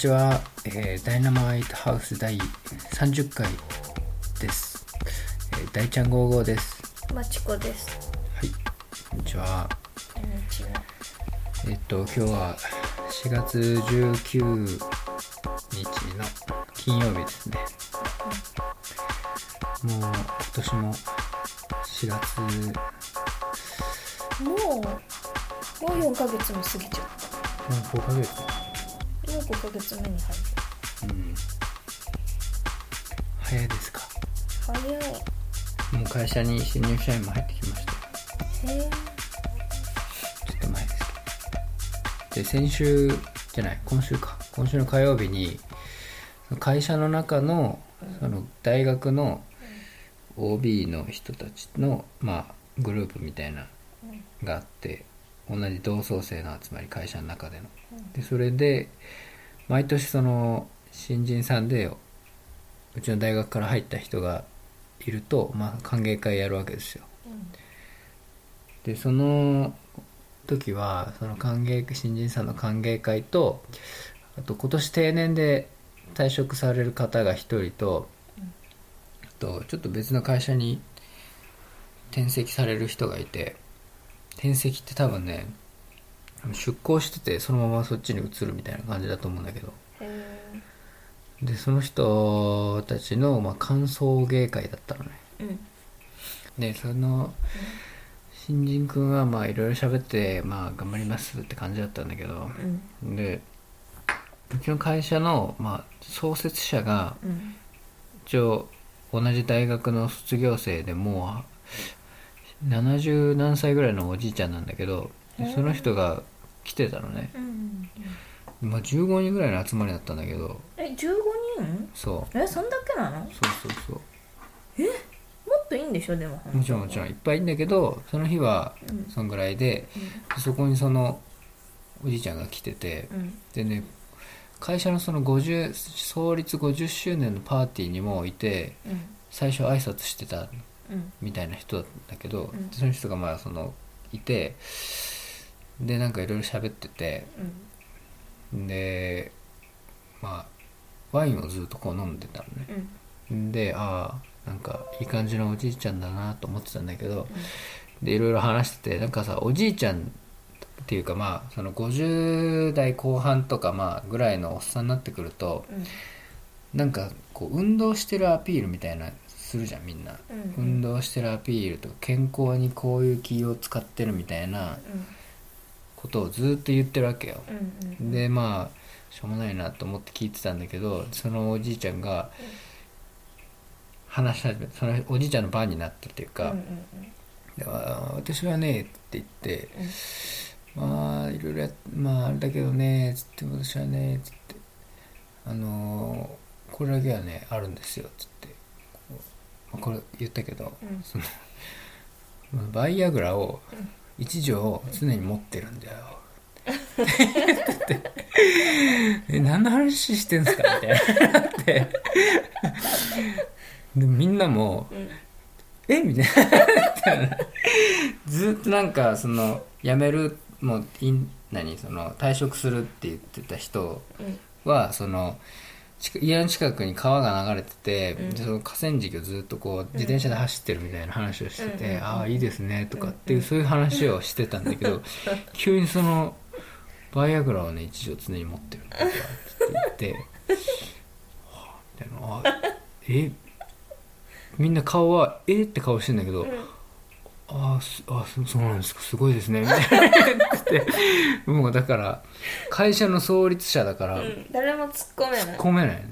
ちは。えーダイナマイトハウス第30回です。えー大ちゃん55です。まちこです。はい、こんにちは。こんにちは。えっと、今日は4月19日の金曜日ですね。もう今年も4月、もう、もう4ヶ月も過ぎちゃもう5ヶ月。う。もう5ヶ月目に入うん。早いですか？る。早い。もう会社に新入社員も入ってきましたよ。へえ。ちょっと前ですけど。で、先週じゃない、今週か。今週の火曜日に、会社の中の、その大学の OB の人たちの、まあ、グループみたいな、があって、同じ同窓生の集まり、会社の中での。で、それで、毎年その、新人さんで、うちの大学から入った人がいると、まあ、歓迎会やるわけですよ。でその時はその歓迎新人さんの歓迎会とあと今年定年で退職される方が1人とあとちょっと別の会社に転籍される人がいて転籍って多分ね出向しててそのままそっちに移るみたいな感じだと思うんだけど。でその人たちの、まあ、歓送迎会だったのねうん。でその新人くんはまあいろいろ喋ってまあ頑張りますって感じだったんだけどうん。でうちの会社の、まあ、創設者がうん。一応同じ大学の卒業生でもう70何歳ぐらいのおじいちゃんなんだけどでその人が来てたのね、うん。まあ、15人ぐらいの集まりだったんだけどえ、15人？そうえ、そんだけなの？もそうそうそうっといいんでしょ？でも。もちろんもちろんいっぱいいんだけどその日はうんそんぐらいでそこにそのおじいちゃんが来ててうん。でね会社のその50創立50周年のパーティーにもいてうん。最初挨拶してたうん。みたいな人だったけど、うんその人がまあそのいてでなんかいろいろ喋っててうん。でまあワインをずっとこう飲んでたのねうん。でああなんかいい感じのおじいちゃんだなと思ってたんだけど、でいろいろ話しててなんかさおじいちゃんっていうかまあその50代後半とかまあぐらいのおっさんになってくるとうん。なんかこう運動してるアピールみたいなするじゃんみんな、うん運動してるアピールとか健康にこういう気を使ってるみたいなことをずっと言ってるわけよ、うん。うん。でまあしょうもないなと思って聞いてたんだけどそのおじいちゃんが話し始めそのおじいちゃんの番になったっていうか、うん。うん。であ私はねって言って、まあいろいろやまああれだけどねつって私はねつってあのーこれだけはねあるんですよつってこうまあこれ言ったけど、うんそのまあ バイアグラを一錠常に持ってるんだよ、え何の話してんすか？みたいになって。でみんなもうん。え？みたいな。ずっとなんかその辞めるもう何？その退職するって言ってた人うん。はその近家の近くに川が流れてて、うん。でその河川敷をずっとこう自転車で走ってるみたいな話をしてて、うんうんああいいですねとかっていうそういう話をしてたんだけど、急にそのバイアグラをね一錠常に持ってるんだって言って はあみたいな。あえ？みんな顔はえ？って顔してんだけど、ああすあそそうなんですかすごいですねみたいな言っててもうだから会社の創立者だから、うん。誰も突っ込めない。突っ込めない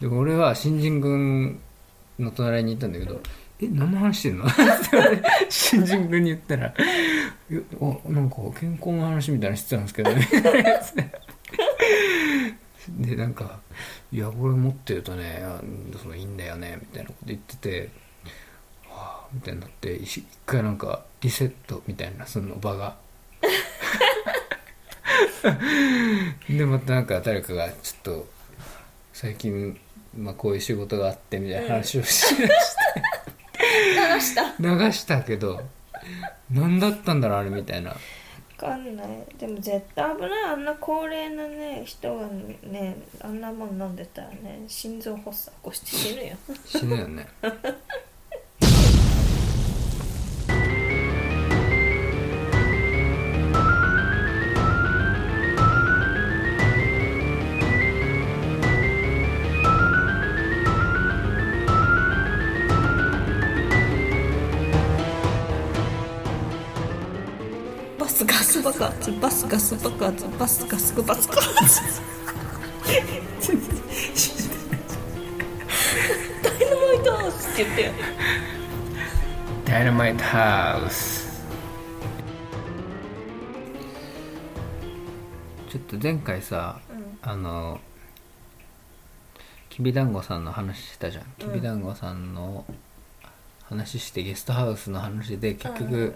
で俺は新人君の隣に行ったんだけど「え何の話してんの?」新人君に言ったら「いやあなんか健康の話みたいなのしてたんですけどね」みたいなやつででなんか「いやこれ持ってるとねあそのいいんだよね」みたいなこと言ってて「はあ」みたいになって一一回なんかリセットみたいなその場が。でまたなんか誰かがちょっと最近、まあ、こういう仕事があってみたいな話をしだして、流した。流したけど何だったんだろうあれみたいな。かんない。でも絶対危ないあんな高齢なね人がねあんなもん飲んでたらね心臓発作起こして死ぬよ。死ぬよね スガス爆発バスガス爆発バスガス。ダイナマイトハウスって言って。よダイナマイトハウスちょっと前回さ、あのきびだんごさんの話したじゃん。きびだんごさんの話してゲストハウスの話で結局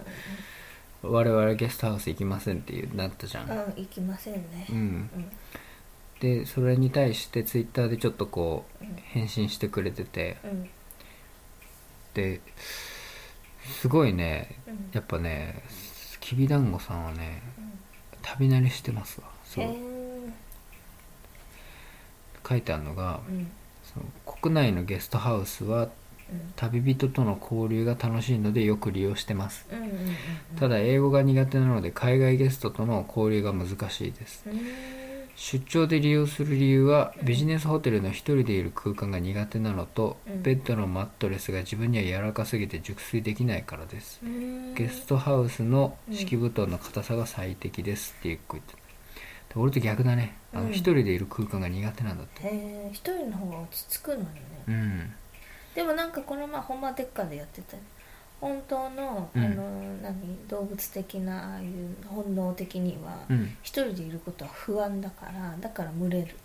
我々ゲストハウス行きませんっていうなったじゃん、うん行きませんね。うん。うん。でそれに対してツイッターでちょっとこう返信してくれてて。うん。ですごいね。うん。やっぱねきびだんごさんはね旅慣れしてますわ。すごいへー。書いてあるのがうん。その国内のゲストハウスは旅人との交流が楽しいのでよく利用してます。うんうんうんただ英語が苦手なので海外ゲストとの交流が難しいです。うん出張で利用する理由はビジネスホテルの一人でいる空間が苦手なのと、うん。ベッドのマットレスが自分には柔らかすぎて熟睡できないからです。うん。ゲストハウスの敷布団の硬さが最適ですって一個言って俺と逆だね。あのうん。一人でいる空間が苦手なんだって。へえ一人の方が落ち着くのにね。うんでもなんかこの前ホンマデッカでやってたよ。本当の,、うん。あの何動物的なああいう本能的にはうん。一人でいることは不安だからだから群れる。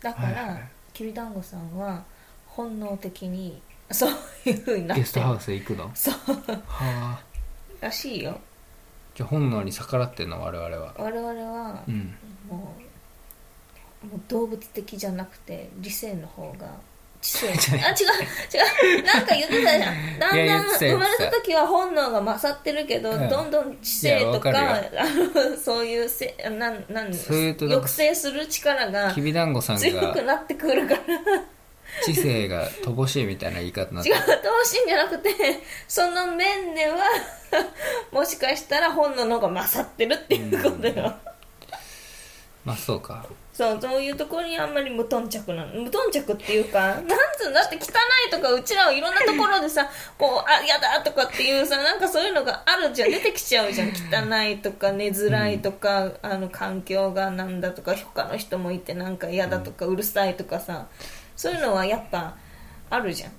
だから、きびだんごさんは本能的にそういうふうになって。ゲストハウス行くの？はそう。あ。らしいよ。じゃあ本能に逆らってんの？我々は。我々はうん。もうもう動物的じゃなくて理性の方が知性あ違う違う。なんか言ってたじゃん。だんだん生まれた時は本能が勝ってるけど、うんどんどん知性とかいやわかあのそういうせなんなんそういうと抑制する力がきびだんごさん強くがなってくるから。知性が乏しいみたいな言い方になって違う等身じゃなくてその面では もしかしたら本能の方が勝ってるっていうことよ、まあそうかそうそういうところにあんまり無頓着なの。無頓着っていうか なんつうのだって汚いとかうちらはいろんなところでさ こうあやだとかっていうさなんかそういうのがあるじゃん。出てきちゃうじゃん。汚いとか寝づらいとか、あの環境がなんだとか他の人もいてなんか嫌だとかうるさいとかさそういうのはやっぱあるじゃん、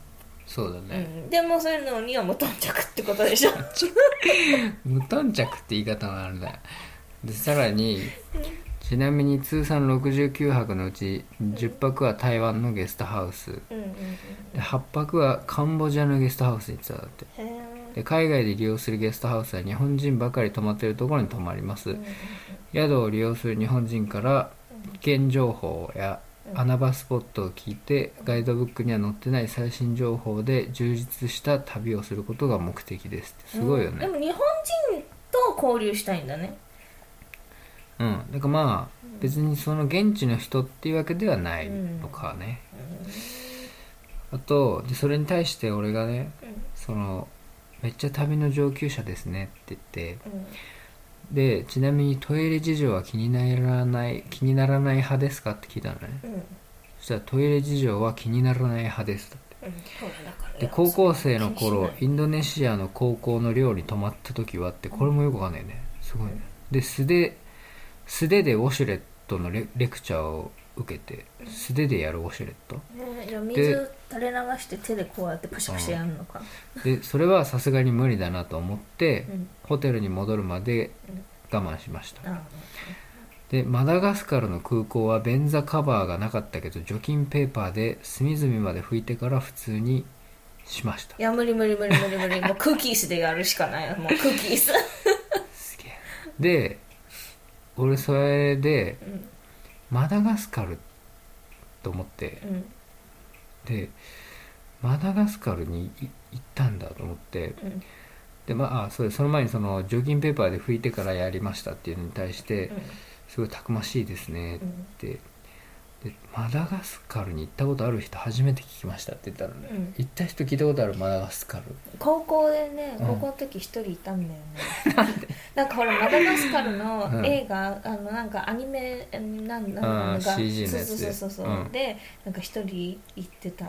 そうだね、うん、でもそういうのには無頓着ってことでしょ。無頓着って言い方もあるんだよでさらにちなみに通算69泊のうち10泊は台湾のゲストハウス。うんうんうん。で8泊はカンボジアのゲストハウスに行ってたんだって。で海外で利用するゲストハウスは日本人ばかり泊まっているところに泊まります、宿を利用する日本人から危険情報や穴場スポットを聞いてガイドブックには載ってない最新情報で充実した旅をすることが目的ですって。すごいよね。でも日本人と交流したいんだねうん。だからまあ別にその現地の人っていうわけではないのかね、あとでそれに対して俺がねそのめっちゃ旅の上級者ですねって言ってうん。でちなみにトイレ事情は気にならない気にならない派ですかって聞いたのね。うん。うんそしたらトイレ事情は気にならない派ですだって。うん。で高校生の頃インドネシアの高校の寮に泊まった時はってこれもよくわかんないね。すごいね。で素手素手でウォシュレットのレレクチャーを受けて素手でやるウォシュレット。ないねじゃあ水垂れ流して手でこうやってパシャパシャやるのか。でそれはさすがに無理だなと思って、うん。ホテルに戻るまで我慢しました。あでマダガスカルの空港は便座カバーがなかったけど除菌ペーパーで隅々まで拭いてから普通にしました。いや無理無理無理無理無理。もうクッキースでやるしかない。もうクッキースすげえ。で俺それでうん。マダガスカルと思ってうん。でマダガスカルにい行ったんだと思ってうん。でまああそうです。その前にその除菌ペーパーで拭いてからやりましたっていうのに対して、うん。すごいたくましいですねって、でマダガスカルに行ったことある人初めて聞きましたって言ったのね、うん。行った人聞いたことあるマダガスカル。高校でねうん。高校の時一人いたんだよね、なんかほらマダガスカルの映画、あのなんかアニメなんなんあーが CG のやつ。そうそうそうそう、うん。でなんか一人行ってた。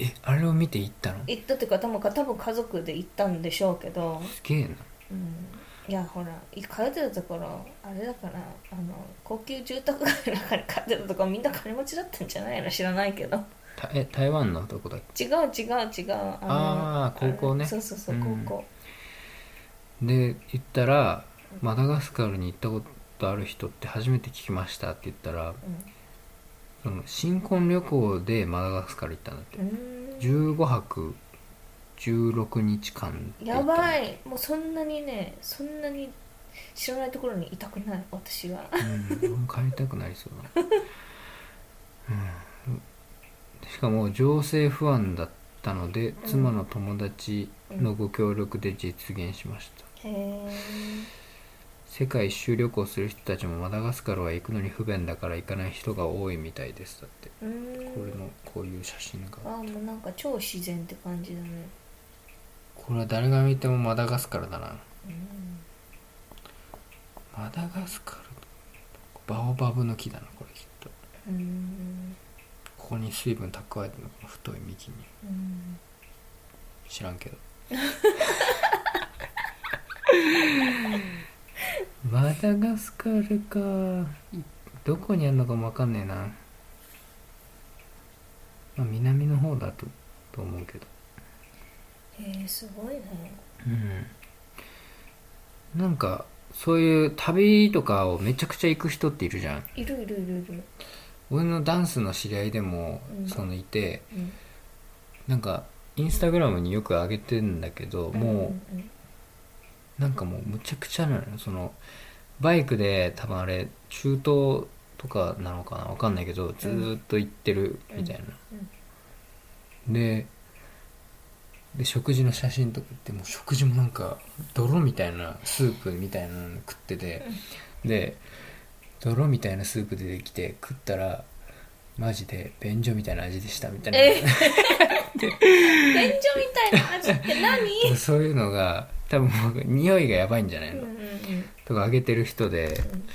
えあれを見て行ったの？行ったっていうか多分多分家族で行ったんでしょうけど、すげえな。うん、いやほら通ってたところあれだからあの高級住宅街の中に通ってたところみんな金持ちだったんじゃないの？知らないけど。たえ台湾のどこだっけ違う違う違うあのあー高校ね。そうそうそううん。高校、で行ったらマダガスカルに行ったことある人って初めて聞きましたって言ったらその新婚旅行でマダガスカル行ったんだって。うん。う15泊16日間やばい。もうそんなにねそんなに知らないところにいたくない。私は。うん帰りたくなりそうだ、うん、しかも情勢不安だったので妻の友達のご協力で実現しました、へえ世界一周旅行する人たちもマダガスカルは行くのに不便だから行かない人が多いみたいです。だって。これのこういう写真が。あもうなんか超自然って感じだねこれは誰が見てもマダガスカルだな。うん。マダガスカルバオバブの木だなこれきっと。うん。ここに水分蓄えてるのこの太い幹に。うん。知らんけど。マダガスカルか。いどこにあるのかもわかんねえな。まあ南の方だとと思うけどへえすごいね。うん。なんかそういう旅とかをめちゃくちゃ行く人っているじゃん。いるいるいるいる。俺のダンスの知り合いでもうん。そのいて、うん。なんかインスタグラムによく上げてんだけど、もうなんかもうむちゃくちゃなのよ。そのバイクで多分あれ中東とかなのかな？わかんないけどずーっと行ってるみたいな、でで食事の写真とかってもう食事もなんか泥みたいなスープみたいなの食ってて、で泥みたいなスープ出てきて食ったらマジで便所みたいな味でしたみたいな、え 便所みたいな味って何？そういうのが多分匂いがやばいんじゃないの、うんうんとかあげてる人で、ん。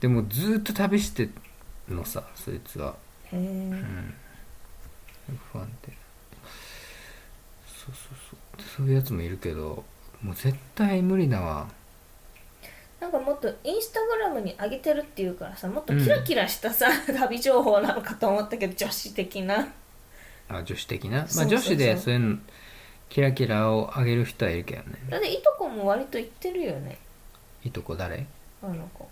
でもずーっと旅してんのさそいつは。えうん。不安定そうそうそう。そういうやつもいるけどもう絶対無理だわ。なんかもっとインスタグラムに上げてるっていうからさもっとキラキラしたさ、旅情報なのかと思ったけど女子的な。あ女子的な？まあ女子でそういうのキラキラをあげる人はいるけどね。だっていとこも割と言ってるよね。いとこ誰？あの子。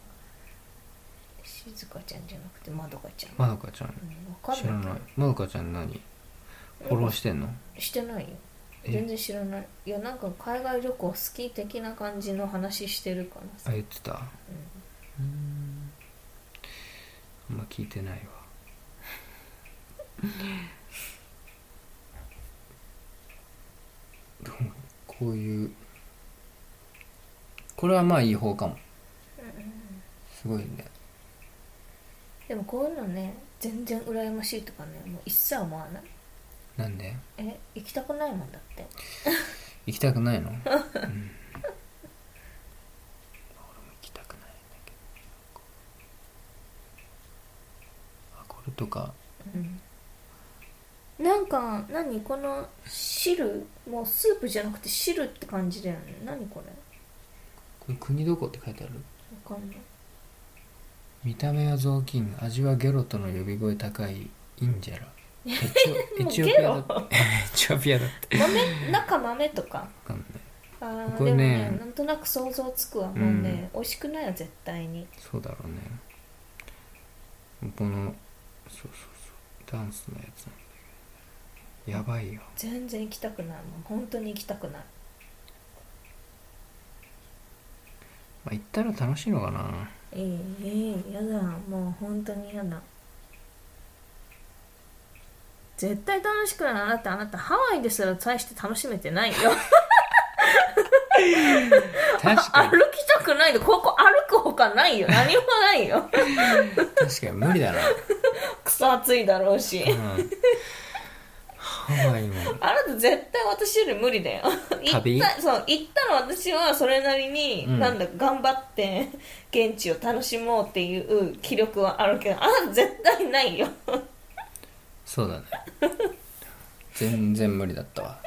静香ちゃんじゃなくてまどかちゃん、まどかちゃん。うん、分知らない。かんない。まどかちゃん何？フォローしてんの？してないよ。え全然知らない。いやなんか海外旅行好き的な感じの話してるからあさ言ってた。うん。あんま聞いてないわ。こういう。これはまあいい方かも。すごいね。でもこういうのね全然羨ましいとかねもう一切思わないなんで？え行きたくないもんだって。行きたくないの、うん、俺も行きたくないんだけど。あこれとか。なんか何？この汁もうスープじゃなくて汁って感じだよね。何これ？これ国どこって書いてある？わかんない。見た目は雑巾味はゲロとの呼び声高いインジェラエチオピアだって。エチオピアだって。豆中豆とか。わかんない。あーこれねでもねなんとなく想像つくわもうね、美味しくないよ絶対に。そうだろうね。このそうそうそうダンスのやつなんだけど。やばいよ。全然行きたくないもう本当に行きたくない。まあ行ったら楽しいのかな。ええええやだ。もう本当にやだ絶対楽しくないだってあなたハワイですら大して楽しめてないよ。確かに。歩きたくないでここ歩くほかないよ。何もないよ。確かに無理だな、クソ暑いだろうし。うん、ハワイも。あなた絶対私より無理だよ。旅？行ったそう行ったの私はそれなりに、うん。なんだ頑張って現地を楽しもうっていう気力はあるけどあなた絶対ないよそうだね。全然無理だったわ。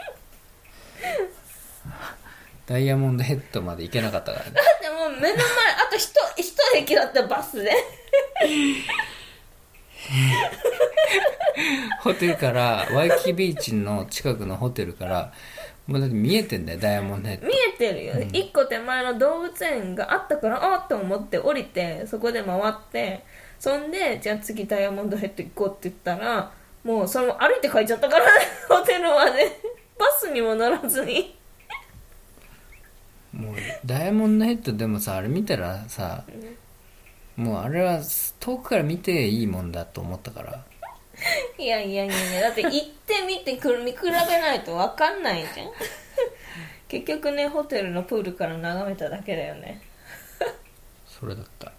ダイヤモンドヘッドまで行けなかったからね。だってもう目の前あと一一駅だったバスで。ホテルからワイキキビーチの近くのホテルからもうだって見えてんだよダイヤモンドヘッド。見えてるよ、一個手前の動物園があったからあっと思って降りてそこで回ってそんでじゃあ次ダイヤモンドヘッド行こうって言ったらもうその歩いて帰っちゃったから ホテルまで。バスにも乗らずに。もうダイヤモンドヘッドでもさあれ見たらさもうあれは遠くから見ていいもんだと思ったから。いやいやいやいやだって行ってみてくる見比べないと分かんないじゃん。結局ねホテルのプールから眺めただけだよね。それだったで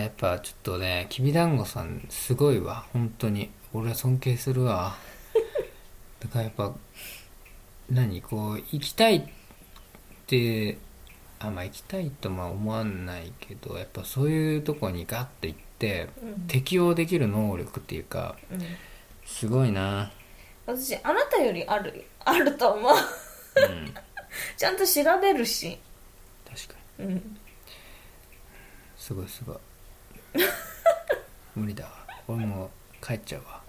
やっぱちょっとねきびだんごさんすごいわ。本当に。俺は尊敬するわ。だからやっぱ何？こう行きたいってあまあ行きたいとも思わないけどやっぱそういうとこにガッと行って、うん。適応できる能力っていうかうん。すごいな。私あなたよりあるよあると思う。うん。ちゃんと調べるし。確かに。うん。すごいすごい 無理だわ。俺もう帰っちゃうわ。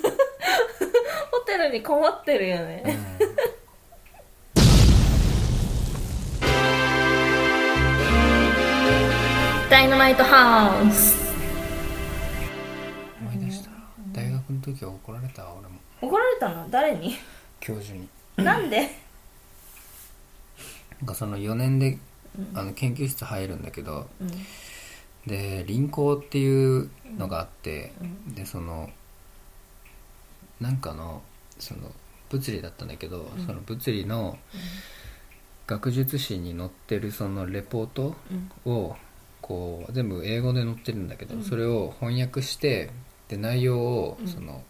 ホテルにこもってるよね、うん。ダイナマイトハウス。思い出した。大学の時は怒られたわ俺も。怒られたの？誰に？教授に。なんで？なんかその4年であの研究室入るんだけどうんで輪行っていうのがあってうんでそのなんかのその物理だったんだけど、うん。その物理の学術誌に載ってるそのレポートうん。をこう全部英語で載ってるんだけど、うん。それを翻訳してで内容をうん。その、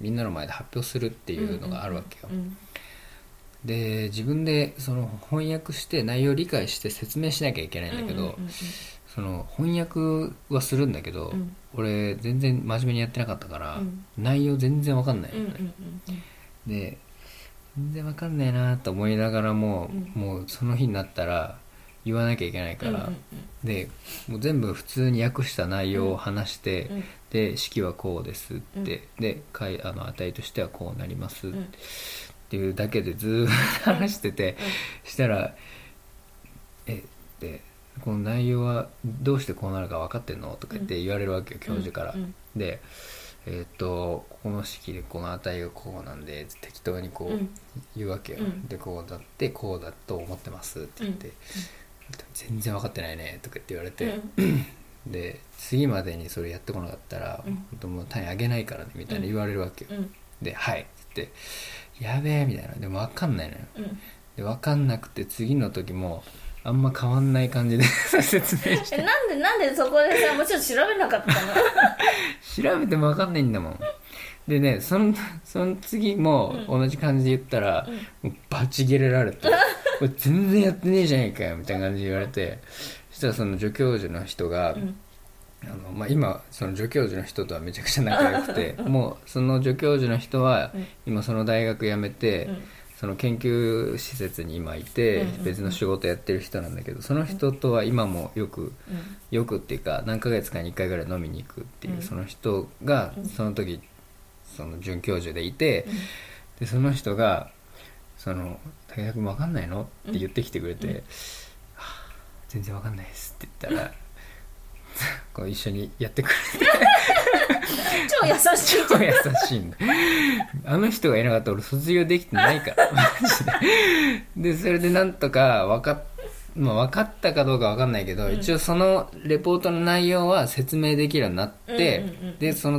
みんなの前で発表するっていうのがあるわけよ、うんで自分でその翻訳して内容を理解して説明しなきゃいけないんだけど、その翻訳はするんだけど、うん。俺全然真面目にやってなかったから、うん。内容全然わかんない。のね、うんうんうん。で全然わかんないなと思いながらも、うん。もうその日になったら言わなきゃいけないから、うんうんでもう全部普通に訳した内容を話して、うん。で式はこうですって、でかいあの値としてはこうなりますっうん。ていうだけでずーっと話してて、したら「えでこの内容はどうしてこうなるか分かってんの?」とか言って言われるわけよ教授から。うん。うん。でえっ、とここの式でこの値がこうなんで適当にこううん。言うわけよ、うん。でこうだってこうだと思ってますって言って、全然分かってないねとかって言われて、で次までにそれやってこなかったら、うん。本当もう単位上げないからねみたいな言われるわけよ、うん。で「はい」って言って「やべえ」みたいな。でも分かんないのよ。うん。で分かんなくて次の時もあんま変わんない感じで 説明して。えなんでなんでそこでさもうちょっと調べなかったの？調べても分かんないんだもん。でねそのその次も同じ感じで言ったら、もうバチ切れられて「これ全然やってねえじゃねえかよ」みたいな感じで言われて。そしたらその助教授の人が、ん。あのまあ、今その助教授の人とはめちゃくちゃ仲良くてもうその助教授の人はうん。今その大学辞めて、うんその研究施設に今いてうんうんうん。別の仕事やってる人なんだけどその人とは今もよくうん。よくっていうか何ヶ月かに1回ぐらい飲みに行くっていう、うん。その人がうん。その時その准教授でいて、でその人が「その武田君分かんないの?」って言ってきてくれて「うん。はあ全然分かんないです」って言ったら こう一緒にやってくれて超優しい。超優しいんだ。あの人がいなかったら俺卒業できてないから。マジで。でそれでなんとか分かっまあ、分かったかどうか分かんないけど、一応そのレポートの内容は説明できるようになって、うんうんうんでその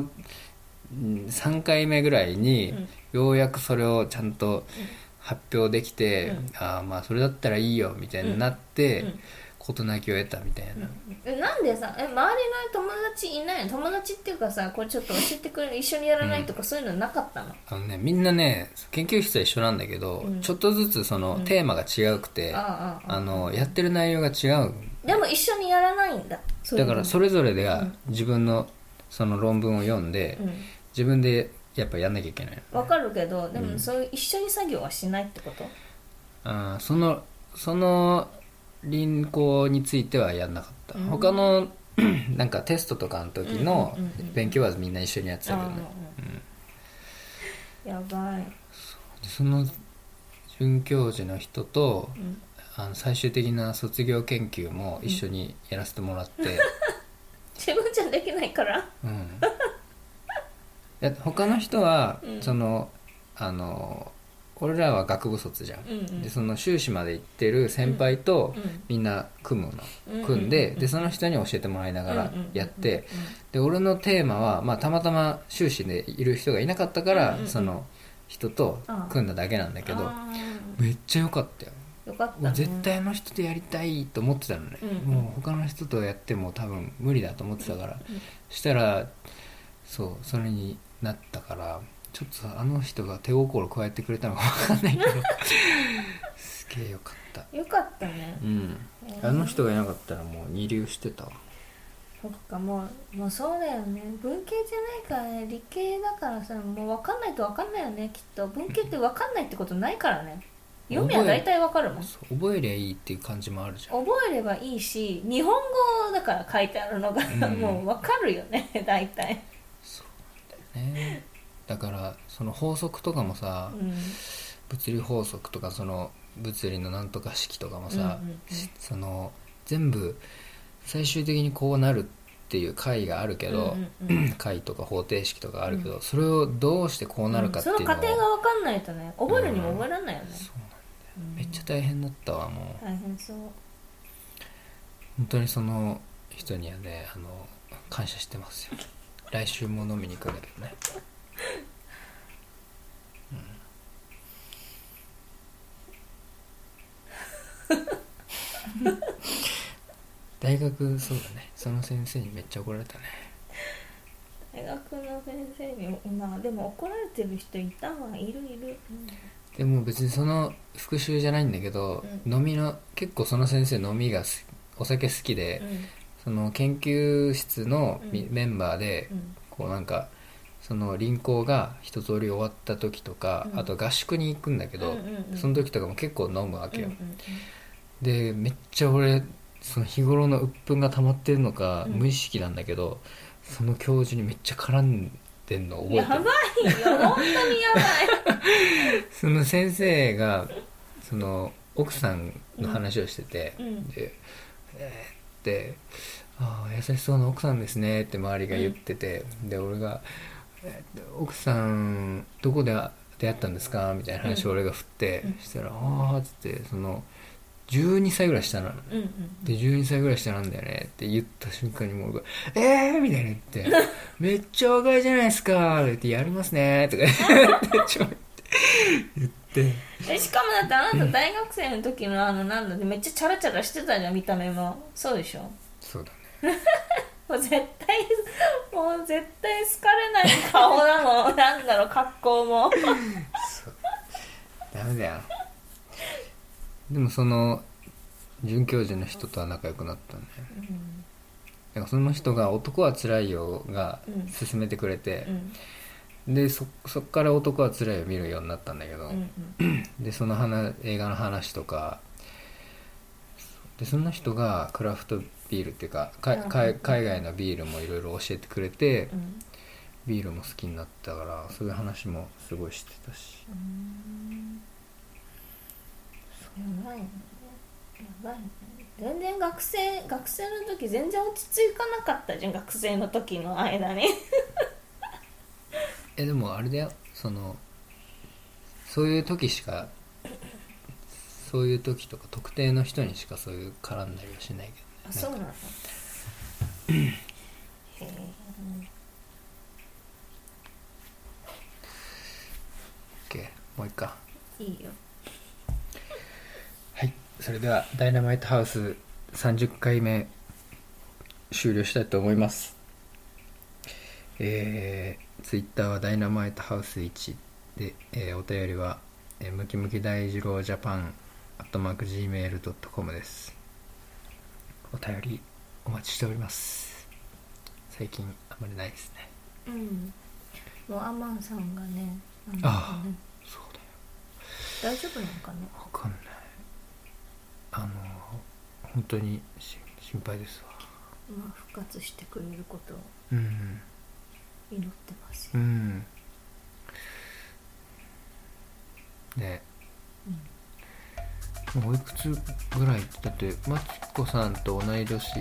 うん3回目ぐらいに、ようやくそれをちゃんと発表できて、うん。ああまあそれだったらいいよみたいになって、うん事なきを得たみたいな、えなんでさえ周りの友達いないの？友達っていうかさこれちょっと教えてくれる一緒にやらないとか、そういうのなかったの？あのねみんなね研究室は一緒なんだけど、うん。ちょっとずつその、テーマが違くて、あああああのやってる内容が違う。でも一緒にやらないんだだからそれぞれがうん。自分のその論文を読んで、うん。自分でやっぱやんなきゃいけないわかるけどでもうん。そういう一緒に作業はしないってこと？あーそのその輪行についてはやんなかった、うん。他の なんかテストとかの時のうんうんうんうん。勉強はみんな一緒にやってたけど。ね、ああやばい、でその准教授の人とうん。あの最終的な卒業研究も一緒にやらせてもらって、自分じゃできないから。うん、他の人は、うん。そのあの俺らは学部卒じゃん、うんうん。でその修士まで行ってる先輩とうんみんな組むの、うん組んでうんでその人に教えてもらいながらやって、うんうんで俺のテーマは、まあ、たまたま修士でいる人がいなかったから、うんうんうん。その人と組んだだけなんだけどあめっちゃ良かったよ。ーよかった、ね、絶対あの人とやりたいと思ってたのね、うんうん。もう他の人とやっても多分無理だと思ってたから、うんしたらそうそれになったからちょっとさあの人が手心加えてくれたのか分かんないけど。すげえよかった。よかったね。うん。あの人がいなかったらもう二流してた。わそっかもうもうそうだよね。文系じゃないからね理系だからさもう分かんないと分かんないよねきっと。文系って分かんないってことないからね。読みは大体分かるもん。そう覚えりゃいいっていう感じもあるじゃん。覚えればいいし日本語だから書いてあるのが、うん。もう分かるよね大体。ねだからその法則とかもさ、うん。物理法則とかその物理のなんとか式とかもさ、うんうんうん。その全部最終的にこうなるっていう解があるけど、うんうんうん。解とか方程式とかあるけど、それをどうしてこうなるかっていうのを、その過程が分かんないとね覚えるにも覚えられないよね、そうなんだようん。めっちゃ大変だったわもう。大変そう。本当にその人にはねあの感謝してますよ。来週も飲みに行くんだけどね、うん 大学そうだね。その先生にめっちゃ怒られたね。大学の先生にまあでも怒られてる人いたわいるいる、でも別にその復習じゃないんだけど、う飲みの結構その先生飲みがすお酒好きで、うん。その研究室のみうん。メンバーで、うん。こうなんかその輪行が一通り終わった時とか、うん。あと合宿に行くんだけど、その時とかも結構飲むわけよ、うんうんでめっちゃ俺その日頃の鬱憤が溜まってるのか、うん。無意識なんだけどその教授にめっちゃ絡んでんの覚ばえてる。いよ。本当にやばい。その先生がその奥さんの話をしてて、うん。でえーって「ああ優しそうな奥さんですね」って周りが言ってて、で俺がえー奥さんどこで出会ったんですか?」みたいな話を俺が振って、うん。したら「ああ」っつってその12歳ぐらい下なの。うんうん。で12歳ぐらい下なんだよねって言った瞬間にもう俺が「えー!」みたいな言って「めっちゃ若いじゃないですか」って言って「やりますね」とか言ってちょっと言って。えしかもだってあなた大学生の時のあのなんだってめっちゃチャラチャラしてたじゃん見た目も。そうでしょ？そうだね。もう絶対もう絶対好かれない顔なの。なんだろう格好も。ダメだよでもその准教授の人とは仲良くなったんだよね。だからその人が「男はつらいよ」がうん勧めてくれてう、ん。でそそっから「男はつらいよ」見るようになったんだけど、でその話映画の話とかでその人がクラフトビールっていうかかうんか海外のビールもいろいろ教えてくれてうん。ビールも好きになったからそういう話もすごいしてたし。やばい。ねやばい。ね全然学生学生の時全然落ち着かなかったじゃん学生の時の間に。えでもあれだよ。そのそういう時しかそういう時とか特定の人にしかそういう絡んだりはしないけどね。あそうなんかへえ OK もう一回。いいよそれではダイナマイトハウス30回目終了したいと思います。えー、ツイッターはダイナマイトハウス1で、えーお便りは、えームキムキ大二郎ジャパンアットマーク Gmail.com です。お便りお待ちしております。最近あんまりないですね。うん。もうアマンさんがねあかね。そうだよ。大丈夫なのかね。わかんないあの本当にし心配ですわ。まあ復活してくれることをうん祈ってますよ、うん。ね。もうおいくつぐらい？だってマチコさんと同い年あ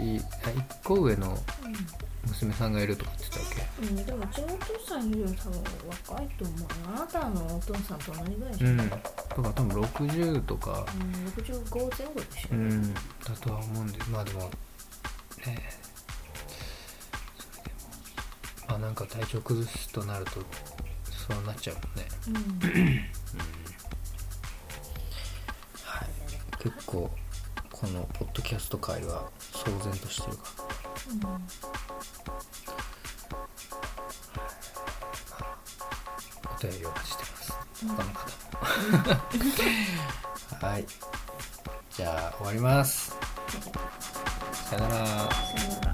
1個上の娘さんがいるとか言ってたわうん、うん、でもうちのお父さんよりも多分若いと思うあなたのお父さんと同じぐらいでしょ、けうん。だから多分60とか。うん、65前後でしょ、うんだとは思うんでまあでもね。それでもまあなんか体調崩すとなるとそうなっちゃうもんね。うん 結構このポッドキャスト界は騒然としてるから。お便りお待ちしてます。他の方も。はい。じゃあ終わります。さよなら